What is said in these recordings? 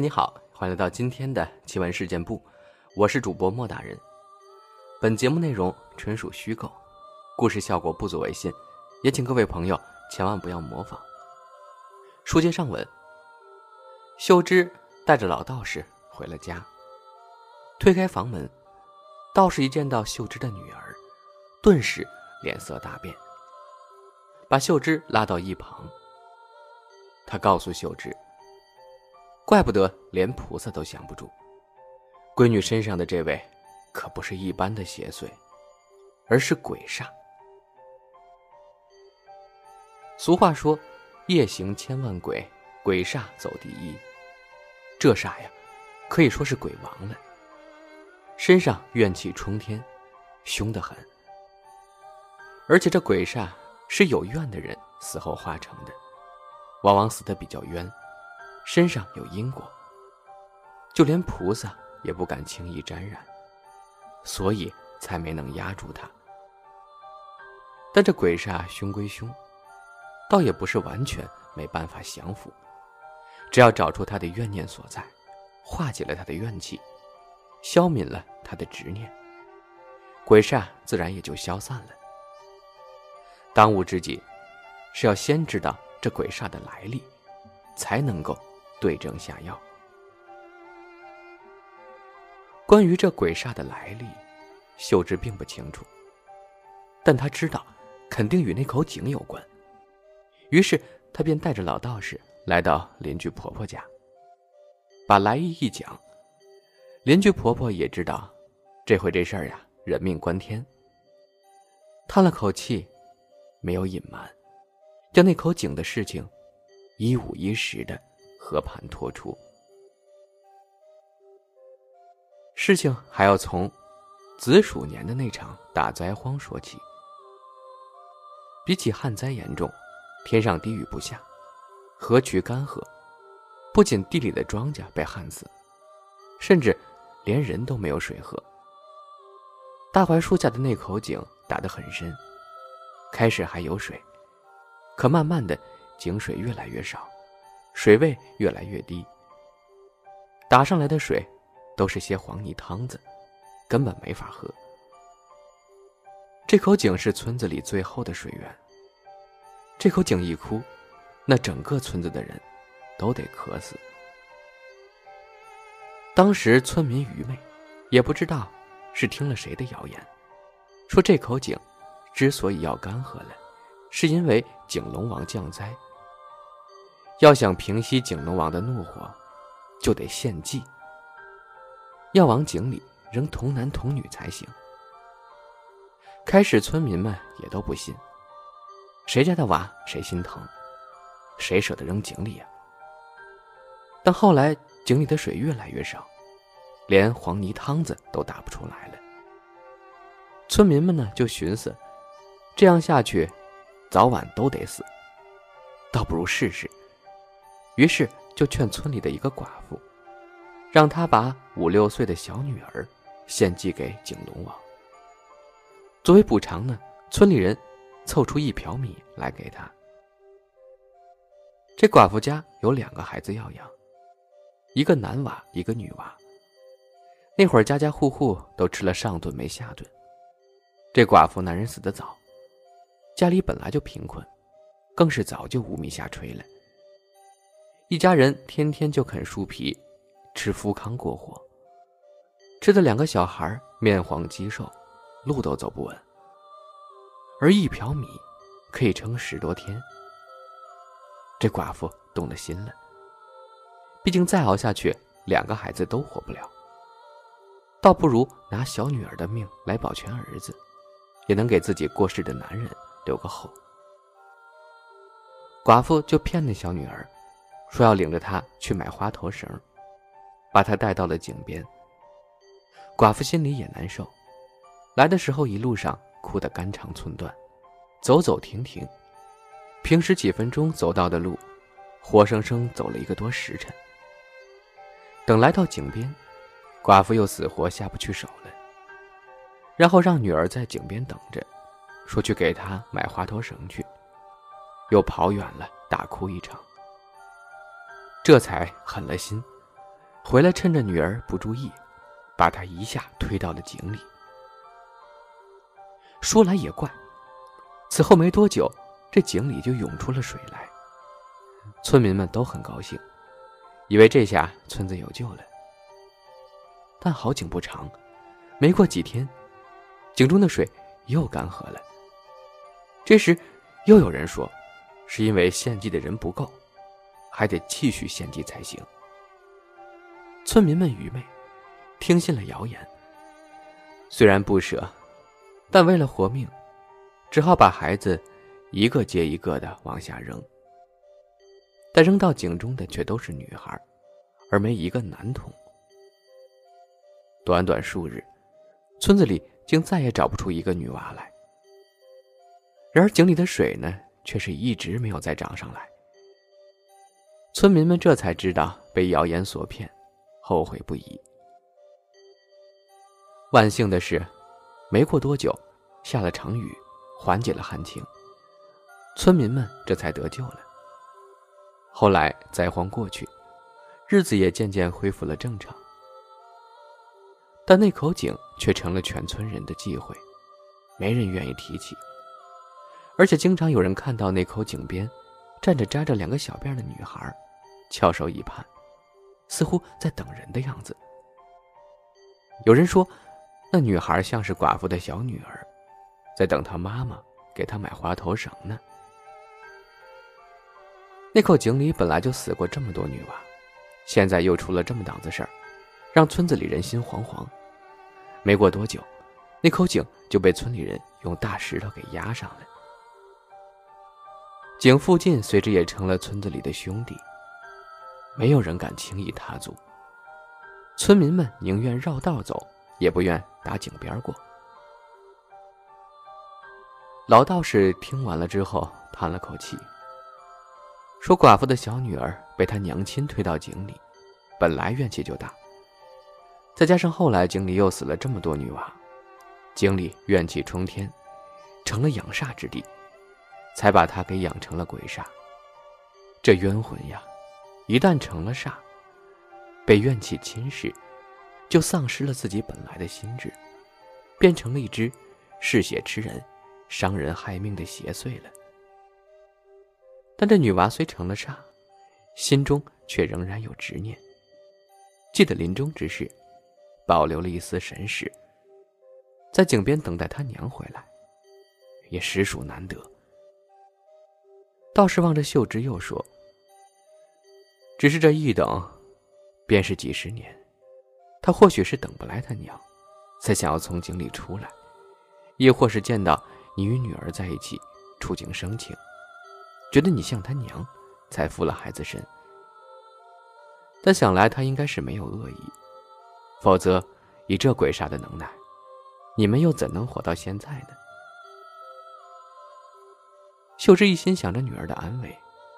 你好，欢迎来到今天的奇闻事件部，我是主播莫大人。本节目内容纯属虚构，故事效果不足为信，也请各位朋友千万不要模仿。书接上文，秀芝带着老道士回了家，推开房门，道士一见到秀芝的女儿，顿时脸色大变，把秀芝拉到一旁。他告诉秀芝。怪不得连菩萨都降不住，闺女身上的这位，可不是一般的邪祟，而是鬼煞。俗话说：“夜行千万鬼，鬼煞走第一。”这煞呀，可以说是鬼王了。身上怨气冲天，凶得很。而且这鬼煞是有怨的人死后化成的，往往死的比较冤。身上有因果，就连菩萨也不敢轻易沾染，所以才没能压住他。但这鬼煞凶归凶，倒也不是完全没办法降服。只要找出他的怨念所在，化解了他的怨气，消泯了他的执念，鬼煞自然也就消散了。当务之急，是要先知道这鬼煞的来历，才能够。对症下药。关于这鬼煞的来历，秀芝并不清楚，但她知道，肯定与那口井有关。于是，她便带着老道士来到邻居婆婆家，把来意一讲。邻居婆婆也知道，这回这事儿呀，人命关天。叹了口气，没有隐瞒，将那口井的事情一五一十的。和盘托出，事情还要从子鼠年的那场大灾荒说起。比起旱灾严重，天上滴雨不下，河渠干涸，不仅地里的庄稼被旱死，甚至连人都没有水喝。大槐树下的那口井打得很深，开始还有水，可慢慢的井水越来越少。水位越来越低，打上来的水都是些黄泥汤子，根本没法喝。这口井是村子里最后的水源，这口井一枯，那整个村子的人都得渴死。当时村民愚昧，也不知道是听了谁的谣言，说这口井之所以要干涸了，是因为井龙王降灾。要想平息井龙王的怒火，就得献祭。要往井里扔童男童女才行。开始村民们也都不信，谁家的娃谁心疼，谁舍得扔井里呀？但后来井里的水越来越少，连黄泥汤子都打不出来了。村民们呢就寻思，这样下去，早晚都得死，倒不如试试。于是就劝村里的一个寡妇，让他把五六岁的小女儿献祭给景龙王。作为补偿呢，村里人凑出一瓢米来给他。这寡妇家有两个孩子要养，一个男娃，一个女娃。那会儿家家户户都吃了上顿没下顿。这寡妇男人死得早，家里本来就贫困，更是早就无米下炊了。一家人天天就啃树皮，吃富康过活。吃的两个小孩面黄肌瘦，路都走不稳。而一瓢米可以撑十多天。这寡妇动了心了。毕竟再熬下去，两个孩子都活不了。倒不如拿小女儿的命来保全儿子，也能给自己过世的男人留个后。寡妇就骗那小女儿。说要领着他去买花头绳，把他带到了井边。寡妇心里也难受，来的时候一路上哭得肝肠寸断，走走停停，平时几分钟走到的路，活生生走了一个多时辰。等来到井边，寡妇又死活下不去手了，然后让女儿在井边等着，说去给她买花头绳去，又跑远了，大哭一场。这才狠了心，回来趁着女儿不注意，把她一下推到了井里。说来也怪，此后没多久，这井里就涌出了水来。村民们都很高兴，以为这下村子有救了。但好景不长，没过几天，井中的水又干涸了。这时，又有人说，是因为献祭的人不够，还得继续献祭才行。村民们愚昧，听信了谣言。虽然不舍，但为了活命，只好把孩子一个接一个的往下扔。但扔到井中的却都是女孩，而没一个男童。短短数日，村子里竟再也找不出一个女娃来。然而井里的水呢，却是一直没有再涨上来。村民们这才知道被谣言所骗，后悔不已。万幸的是，没过多久，下了场雨，缓解了旱情，村民们这才得救了。后来灾荒过去，日子也渐渐恢复了正常。但那口井却成了全村人的忌讳，没人愿意提起。而且经常有人看到那口井边站着扎着两个小辫的女孩，翘首以盼，似乎在等人的样子。有人说，那女孩像是寡妇的小女儿，在等她妈妈给她买花头绳呢。那口井里本来就死过这么多女娃，现在又出了这么档子事儿，让村子里人心惶惶。没过多久，那口井就被村里人用大石头给压上了。井附近随之也成了村子里的兄弟，没有人敢轻易踏足。村民们宁愿绕道走，也不愿打井边过。老道士听完了之后，叹了口气。说寡妇的小女儿被他娘亲推到井里，本来怨气就大，再加上后来井里又死了这么多女娃，井里怨气冲天，成了养煞之地，才把她给养成了鬼煞。这冤魂呀，一旦成了煞，被怨气侵蚀，就丧失了自己本来的心智，变成了一只嗜血吃人、伤人害命的邪祟了。但这女娃虽成了煞，心中却仍然有执念。记得临终之时，保留了一丝神识，在井边等待他娘回来，也实属难得。道士望着秀芝又说：“只是这一等，便是几十年。他或许是等不来他娘，才想要从井里出来，亦或是见到你与女儿在一起，触景生情。”觉得你像他娘，才附了孩子身。但想来他应该是没有恶意，否则以这鬼煞的能耐，你们又怎能活到现在呢？秀芝一心想着女儿的安危，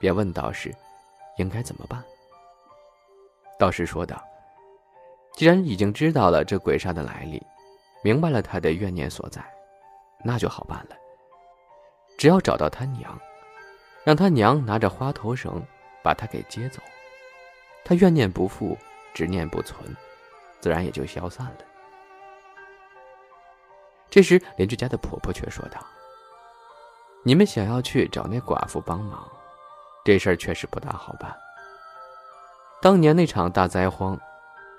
便问道士：“应该怎么办？”道士说道：“既然已经知道了这鬼煞的来历，明白了他的怨念所在，那就好办了。只要找到他娘。”让他娘拿着花头绳，把他给接走，他怨念不复，执念不存，自然也就消散了。这时，邻居家的婆婆却说道：“你们想要去找那寡妇帮忙，这事儿确实不大好办。当年那场大灾荒，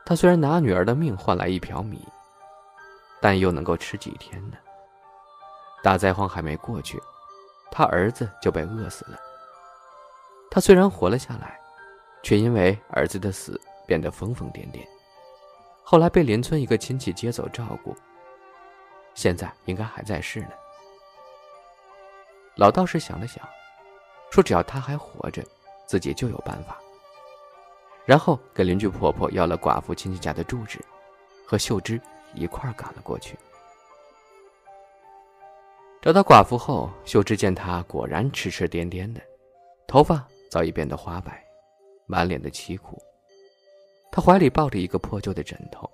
他虽然拿女儿的命换来一瓢米，但又能够吃几天呢？大灾荒还没过去。”他儿子就被饿死了。他虽然活了下来，却因为儿子的死变得疯疯癫癫。后来被邻村一个亲戚接走照顾，现在应该还在世呢。老道士想了想，说：“只要他还活着，自己就有办法。”然后给邻居婆婆要了寡妇亲戚家的住址，和秀芝一块赶了过去。找到寡妇后，秀芝见她果然痴痴癫癫的，头发早已变得花白，满脸的凄苦。她怀里抱着一个破旧的枕头，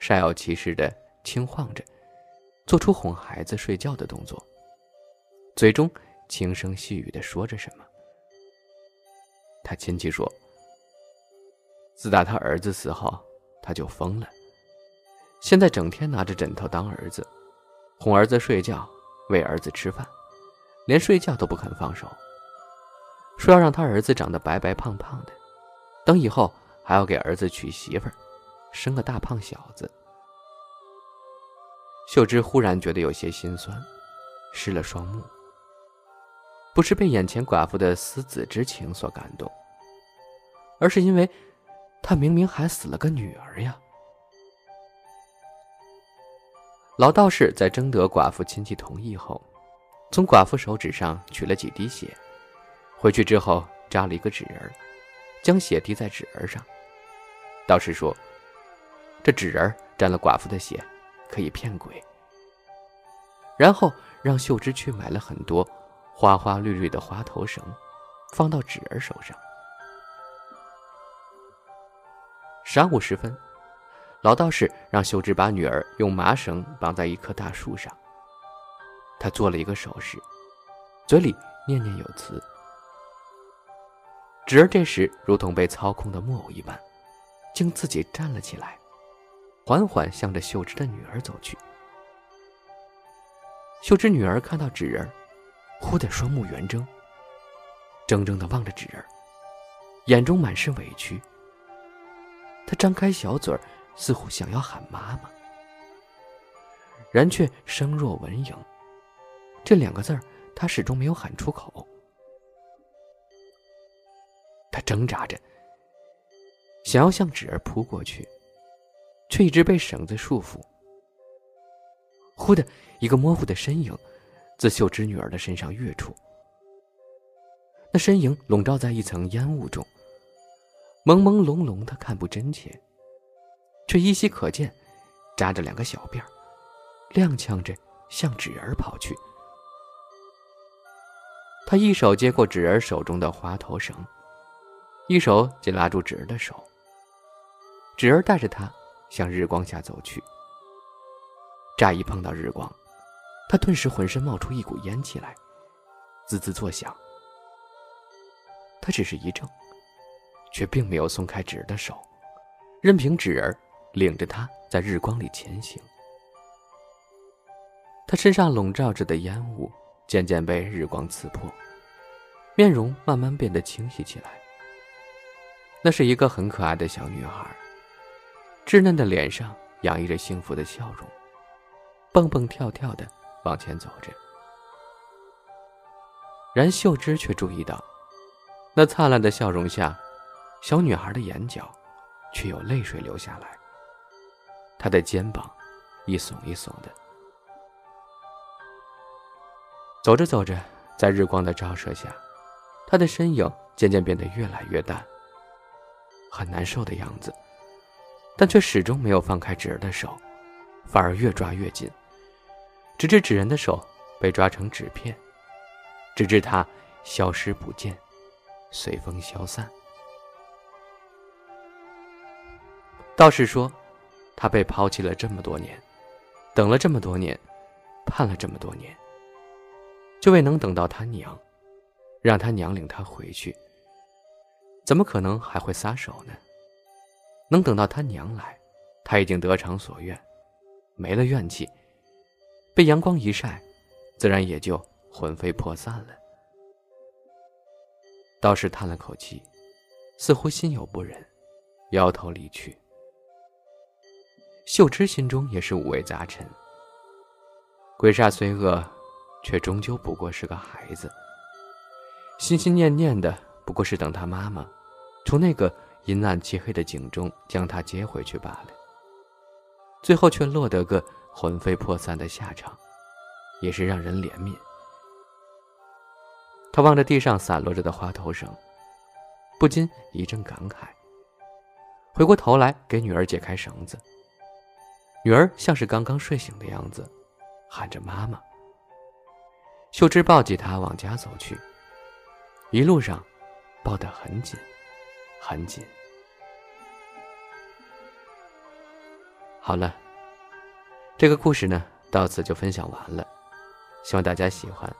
煞有其事的轻晃着，做出哄孩子睡觉的动作，嘴中轻声细语的说着什么。他亲戚说：“自打他儿子死后，他就疯了。现在整天拿着枕头当儿子，哄儿子睡觉，喂儿子吃饭，连睡觉都不肯放手。说要让他儿子长得白白胖胖的，等以后还要给儿子娶媳妇儿，生个大胖小子。秀芝忽然觉得有些心酸，湿了双目。不是被眼前寡妇的思子之情所感动，而是因为，他明明还死了个女儿呀。老道士在征得寡妇亲戚同意后，从寡妇手指上取了几滴血，回去之后扎了一个纸人，将血滴在纸人上。道士说：“这纸人沾了寡妇的血，可以骗鬼。”然后让秀芝去买了很多。花花绿绿的花头绳，放到纸儿手上。晌午时分，老道士让秀芝把女儿用麻绳绑在一棵大树上。他做了一个手势，嘴里念念有词。纸儿这时如同被操控的木偶一般，竟自己站了起来，缓缓向着秀芝的女儿走去。秀芝女儿看到纸人。忽的双目圆睁，怔怔的望着纸人，眼中满是委屈。他张开小嘴，似乎想要喊妈妈，然却声若蚊蝇，这两个字儿他始终没有喊出口。他挣扎着，想要向纸儿扑过去，却一直被绳子束缚。忽的一个模糊的身影。自秀芝女儿的身上跃出，那身影笼罩在一层烟雾中，朦朦胧胧的看不真切，却依稀可见，扎着两个小辫儿，踉跄着向纸人跑去。他一手接过纸人手中的花头绳，一手紧拉住纸人的手。纸人带着他向日光下走去。乍一碰到日光。他顿时浑身冒出一股烟气来，滋滋作响。他只是一怔，却并没有松开纸的手，任凭纸儿领着他在日光里前行。他身上笼罩着的烟雾渐渐被日光刺破，面容慢慢变得清晰起来。那是一个很可爱的小女孩，稚嫩的脸上洋溢着幸福的笑容，蹦蹦跳跳的。往前走着，然秀芝却注意到，那灿烂的笑容下，小女孩的眼角却有泪水流下来。她的肩膀一耸一耸的。走着走着，在日光的照射下，她的身影渐渐变得越来越淡，很难受的样子，但却始终没有放开纸儿的手，反而越抓越紧。直至纸人的手被抓成纸片，直至他消失不见，随风消散。道士说：“他被抛弃了这么多年，等了这么多年，盼了这么多年，就为能等到他娘，让他娘领他回去。怎么可能还会撒手呢？能等到他娘来，他已经得偿所愿，没了怨气。”被阳光一晒，自然也就魂飞魄散了。道士叹了口气，似乎心有不忍，摇头离去。秀芝心中也是五味杂陈。鬼煞虽恶，却终究不过是个孩子，心心念念的不过是等他妈妈从那个阴暗漆黑的井中将他接回去罢了。最后却落得个。魂飞魄散的下场，也是让人怜悯。他望着地上散落着的花头绳，不禁一阵感慨。回过头来给女儿解开绳子，女儿像是刚刚睡醒的样子，喊着妈妈。秀芝抱起她往家走去，一路上抱得很紧，很紧。好了。这个故事呢，到此就分享完了，希望大家喜欢。